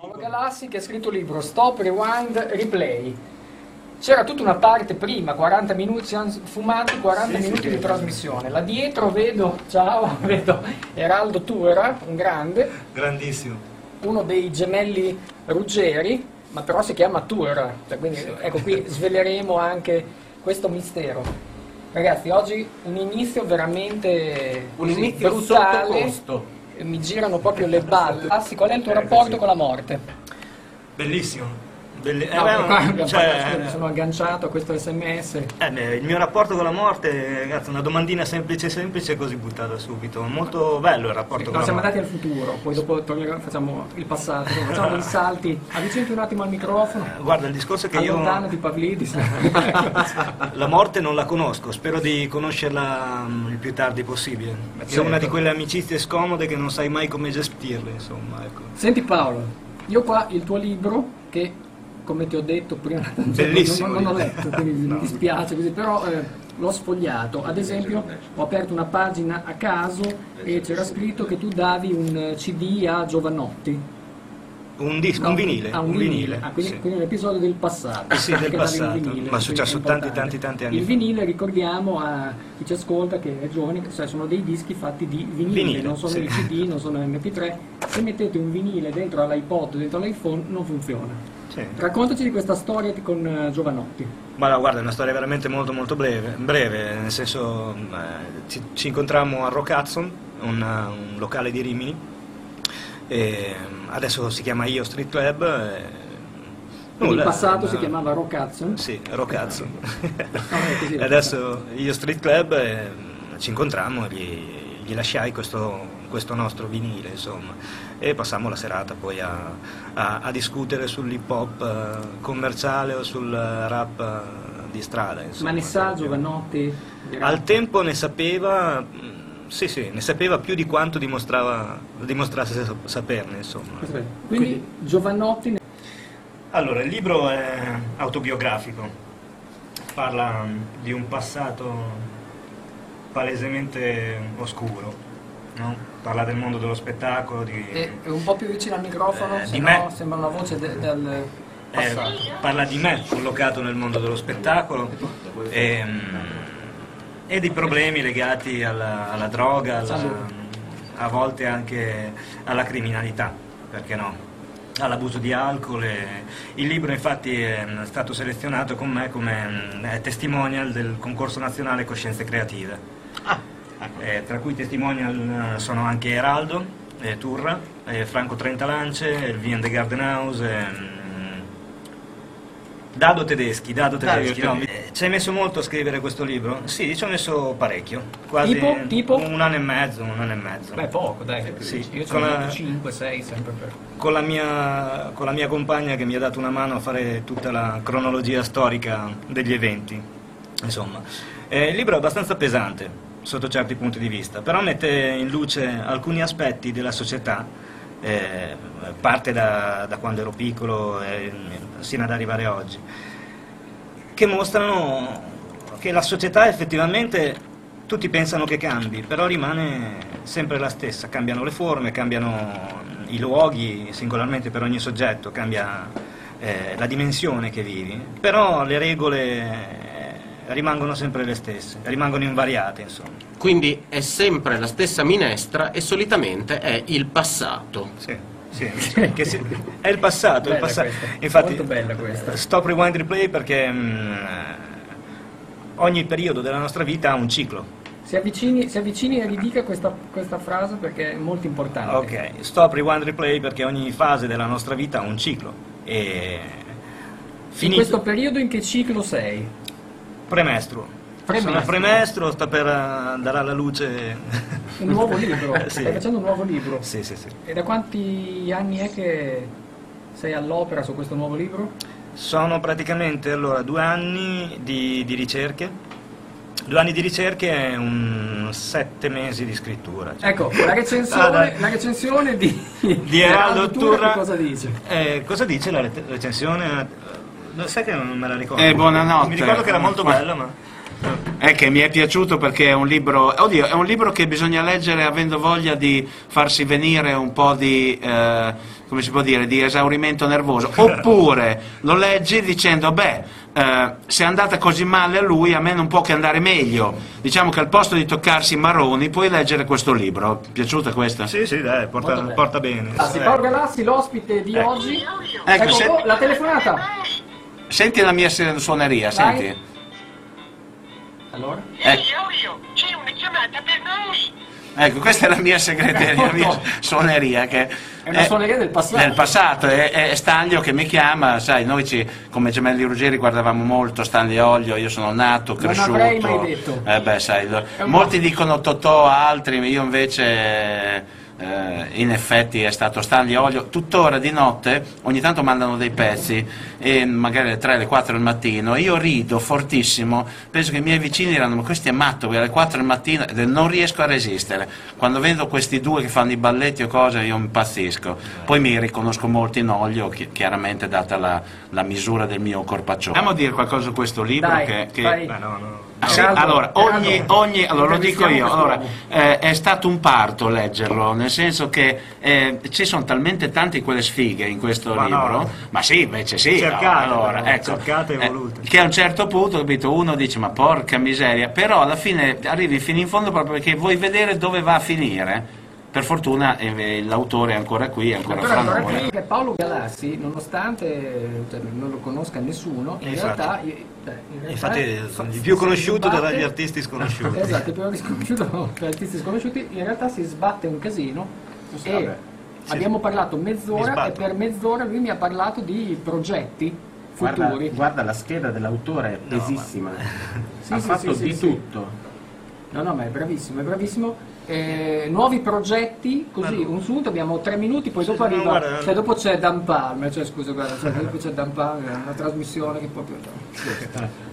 Paolo Galassi che ha scritto il libro Stop, Rewind, Replay. C'era tutta una parte prima, 40 minuti, siamo fumati 40 Sì, minuti sì, di sì. trasmissione. Là dietro vedo, ciao, vedo Eraldo Tuera, un grande, Grandissimo. uno dei gemelli Ruggeri, ma però si chiama Tuera. Cioè, quindi ecco qui sveleremo anche questo mistero. Ragazzi, oggi un inizio veramente Un inizio brutale. sottocosto. Mi girano proprio le balle. Lassi, qual è il tuo rapporto sì. con la morte? Bellissimo. Belli- No, eh, beh, cioè, mi sono agganciato a questo sms. eh, beh, il mio rapporto con la morte, ragazzi, una domandina semplice semplice così buttata subito. Molto bello il rapporto No, con la siamo morte. andati al futuro, poi dopo torneremo- facciamo il passato, facciamo dei salti. Avvicinati un attimo al microfono. Guarda, il discorso è che io Allontanati Pavlidis. la morte non la conosco, spero di conoscerla mm, il più tardi possibile. È certo. una di quelle amicizie scomode che non sai mai come gestirle, insomma, ecco. Senti Paolo, io qua il tuo libro che come ti ho detto prima Bellissimo non, non ho letto, quindi No. mi dispiace così, però eh, l'ho sfogliato. Ad esempio ho aperto una pagina a caso e c'era scritto che tu davi un eh, CD a Giovanotti. Un disco, No, un vinile, ah, un vinile. Ah, quindi, sì. quindi un episodio del passato. Sì, del Perché davi un passato, vinile, ma è successo tanti, tanti, tanti anni Il fa. vinile, ricordiamo a chi ci ascolta che è giovane, sai, sono dei dischi fatti di vinile, Vinile, non sono sì. CD, non sono MP3. Se mettete un vinile dentro all'iPod, dentro all'iPhone, non funziona. Sì. Raccontaci di questa storia con eh, Giovanotti. Ma no, guarda, è una storia veramente molto molto breve, breve nel senso eh, ci, ci incontrammo a Rock Hudson, un, locale di Rimini, e adesso si chiama Io Street Club. e- nulla, in passato eh, si chiamava Rock Hudson. Sì, e lo adesso Io Street Club e ci incontrammo e gli, gli lasciai questo, questo nostro vinile, insomma, e passammo la serata poi a, a- a discutere sull'hip hop eh, commerciale o sul rap eh, di strada. Insomma, Ma ne sa Proprio. Giovanotti? Al tempo ne sapeva, mm, sì sì, ne sapeva più di quanto dimostrava, dimostrasse sa- saperne, insomma. Quindi Giovanotti ne- Allora, il libro è autobiografico, parla mm, di un passato palesemente oscuro, no? parla del mondo dello spettacolo, di, è è un po' più vicino al microfono, Eh, se di no me. sembra una voce de- del eh, passato. parla di me collocato nel mondo dello spettacolo e, mm, e dei problemi legati alla, alla droga, alla- a volte anche alla criminalità, perché no? all'abuso di alcol. e- Il libro infatti è stato selezionato con me come mm, eh, testimonial del concorso nazionale Coscienze Creative. Eh, tra cui testimonial eh, sono anche Eraldo, eh, Turra, eh, Franco Trentalance, il Vien de Gardenhaus, ehm, Dado Tedeschi, Dado Tedeschi. no, eh, ci hai messo molto a scrivere questo libro? Sì, ci ho messo parecchio, quasi Tipo? Tipo? un anno e mezzo, un anno e mezzo. Beh, poco, dai. Sì, Io con sono la- 5, 6, sempre per... con la, mia, con la mia compagna che mi ha dato una mano a fare tutta la cronologia storica degli eventi. Insomma, Eh, il libro è abbastanza pesante sotto certi punti di vista, però mette in luce alcuni aspetti della società, eh, parte da, da quando ero piccolo eh, sino ad arrivare oggi, che mostrano che la società effettivamente tutti pensano che cambi, però rimane sempre la stessa, cambiano le forme, cambiano i luoghi singolarmente per ogni soggetto, cambia eh, la dimensione che vivi, però le regole rimangono sempre le stesse, rimangono invariate insomma. Quindi è sempre la stessa minestra e solitamente è il passato. Sì, sì, che si- è il passato, è il passato. questa, Infatti, molto bella questa. Stop Rewind Replay perché mm, ogni periodo della nostra vita ha un ciclo. Si avvicini, si avvicini e ridica questa, questa frase perché è molto importante. Ok, stop, rewind, replay perché ogni fase della nostra vita ha un ciclo. E In finito, questo periodo in che ciclo sei? Premestro. Premestro. Sono premestro, sta per eh, andare alla luce. Un nuovo libro? Sì. Stai facendo un nuovo libro? Sì, sì, sì. E da quanti anni è che sei all'opera su questo nuovo libro? Sono praticamente allora due anni di, di ricerche. Due anni di ricerche e un sette mesi di scrittura. cioè. Ecco, la Ah, recensione, dai. la recensione di, di Eraldo Turra. cosa dice? Eh, cosa dice la re- recensione? Eh, Sai che non me la ricordo. Eh, buonanotte. Mi ricordo che era molto bella, ma. è che mi è piaciuto perché è un libro, oddio, è un libro che bisogna leggere avendo voglia di farsi venire un po' di, eh, come si può dire, di esaurimento nervoso, oppure lo leggi dicendo, beh, eh, se è andata così male a lui, a me non può che andare meglio. Diciamo che al posto di toccarsi i marroni puoi leggere questo libro. Piaciuta questa? Sì, sì, dai, porta, bene. porta bene. Ah, si Eh. Paolo Galassi, l'ospite di Ecco. oggi. Ecco, Ecco, se- oh, la telefonata. Senti la mia suoneria, Vai. senti. Allora? Ecco. Io, c'è una chiamata per noi. Ecco, questa è la mia segreteria, la mia suoneria che È una suoneria del passato. Del passato, è, è Stanlio che mi chiama, sai, noi ci, come gemelli Ruggeri guardavamo molto Stanlio Olio, io sono nato, Non cresciuto. avrei mai detto. Eh beh, sai, lo- molti dicono Totò, altri, io invece eh, in effetti è stato Stanlio Olio. Tuttora di notte ogni tanto mandano dei pezzi, e magari alle 3, alle 4 del mattino, io rido fortissimo, penso che i miei vicini diranno ma questo è matto, qui alle 4 del mattino, non riesco a resistere. Quando vedo questi due che fanno i balletti o cose io impazzisco. Poi mi riconosco molto in Olio, chi- chiaramente data la, la misura del mio corpaccione. Andiamo a dire qualcosa su questo libro Dai, che... che-. Beh, no, no. Sì, allora, ogni, ogni- allora, lo dico io, allora, eh, è stato un parto leggerlo, nel senso che eh, ci sono talmente tante quelle sfighe in questo Ma libro, no. ma sì, invece sì, no, Cercate, allora, però, ecco, cercate e eh, volute. che a un certo punto, capito, uno dice ma porca miseria, però alla fine arrivi fino in fondo proprio perché vuoi vedere dove va a finire. Per fortuna eh, l'autore è ancora qui, è ancora fra noi. qui, che Paolo Galassi, nonostante cioè, non lo conosca nessuno, in Infatti. realtà, eh, beh, in realtà Infatti fa- il più conosciuto sbatte- tra gli artisti sconosciuti. Esatto, il più sconosciuto tra gli artisti sconosciuti, in realtà si sbatte un casino e. Sì. abbiamo parlato mezz'ora e per mezz'ora lui mi ha parlato di progetti Guarda, futuri. guarda la scheda dell'autore, è No, pesissima. Sì, ha sì, fatto sì, di sì, sì. tutto. No, no, ma è bravissimo, è bravissimo. Eh, nuovi progetti, così, un sunto, abbiamo tre minuti, poi dopo arriva, guarda- cioè dopo c'è Dan Palmer, cioè scusa, guarda, cioè, dopo c'è Dan Palmer, una trasmissione che proprio...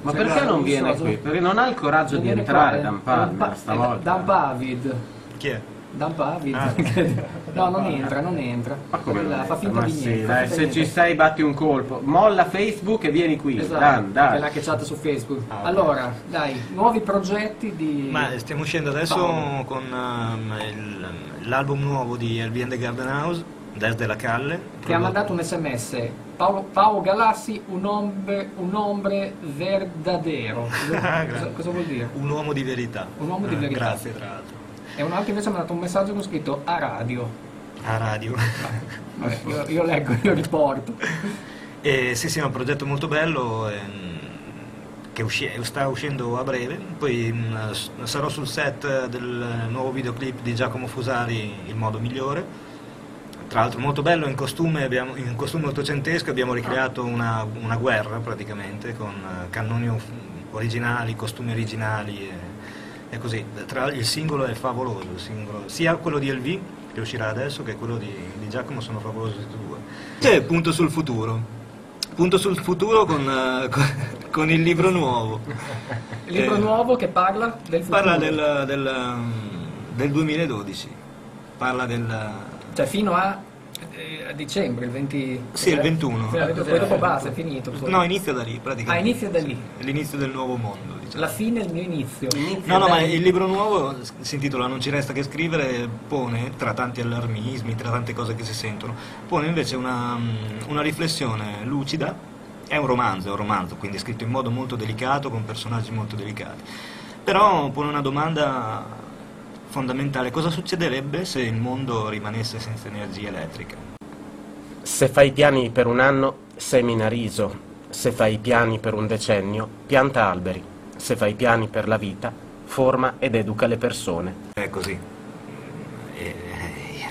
Ma Cioè, perché non viene qui? Perché non ha il coraggio non di entrare qua, eh. Dan Palmer Dan Pa- stavolta. Dan Pavid. Chi è? Dan Pavid. Ah. no, non entra, non entra. Ma come Quella fa finta Ma di sì, niente. dai, se di ci niente. stai batti un colpo. Molla Facebook e vieni qui. Esatto, Dan, dai. che l'ha cacciato su Facebook. Ah, allora, dai, nuovi progetti di... Ma stiamo uscendo adesso Paolo. con il- l'album nuovo di and the Garden House, Desde la Calle. che ha mandato un sms Paolo, Paolo Galassi un ombre, un ombre verdadero cosa, cosa vuol dire? Un uomo di verità. Un uomo di Eh, verità. Grazie, tra l'altro. E un altro invece mi ha dato un messaggio con scritto a radio A radio. Vabbè, io, io leggo, io riporto E sì, sì, è un progetto molto bello ehm, che usci- sta uscendo a breve. Poi mh, s- sarò sul set del nuovo videoclip di Giacomo Fusari, Il modo migliore. Tra l'altro molto bello, in costume, abbiamo- in costume ottocentesco abbiamo ricreato una, una guerra praticamente con eh, cannoni originali, costumi originali e, e così. Tra l'altro il singolo è favoloso, il singolo- sia quello di LV che uscirà adesso che quello di, di Giacomo sono favolosi tutti e due. E punto sul futuro. Punto sul futuro con, eh, con- con il libro nuovo. il libro Eh, nuovo che parla del futuro Parla del, del, um, del 2012. Parla del... cioè fino a, a dicembre il 20 Sì, il 21. Sì, poi dopo basta è finito poi. No, inizia da lì ah praticamente. inizia da lì È l'inizio del nuovo mondo. Diciamo. la fine è il mio inizio No, no, ma il libro nuovo si intitola Non ci resta che scrivere, pone, tra tanti allarmismi, tra tante cose che si sentono, pone invece una, mm, una riflessione lucida, è un romanzo, è un romanzo, quindi è scritto in modo molto delicato, con personaggi molto delicati, però pone una domanda fondamentale, cosa succederebbe se il mondo rimanesse senza energia elettrica? Se fai i piani per un anno, semina riso. Se fai i piani per un decennio, pianta alberi. Se fai i piani per la vita, forma ed educa le persone. È così. E-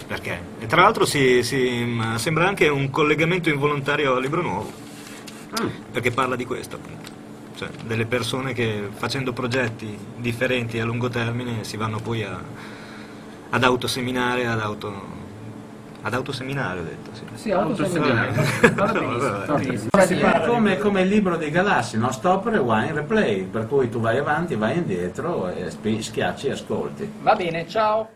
perché? E tra l'altro si- si- mh, sembra anche un collegamento involontario al libro nuovo, perché parla di questo appunto. Cioè, delle persone che facendo progetti differenti a lungo termine si vanno poi a- ad autoseminare, ad auto... Ad autoseminare ho detto, sì. sì. Sì, È come, come il libro dei galassi, no? stop, rewind, replay, per cui tu vai avanti, vai indietro e spi- schiacci e ascolti. va bene ciao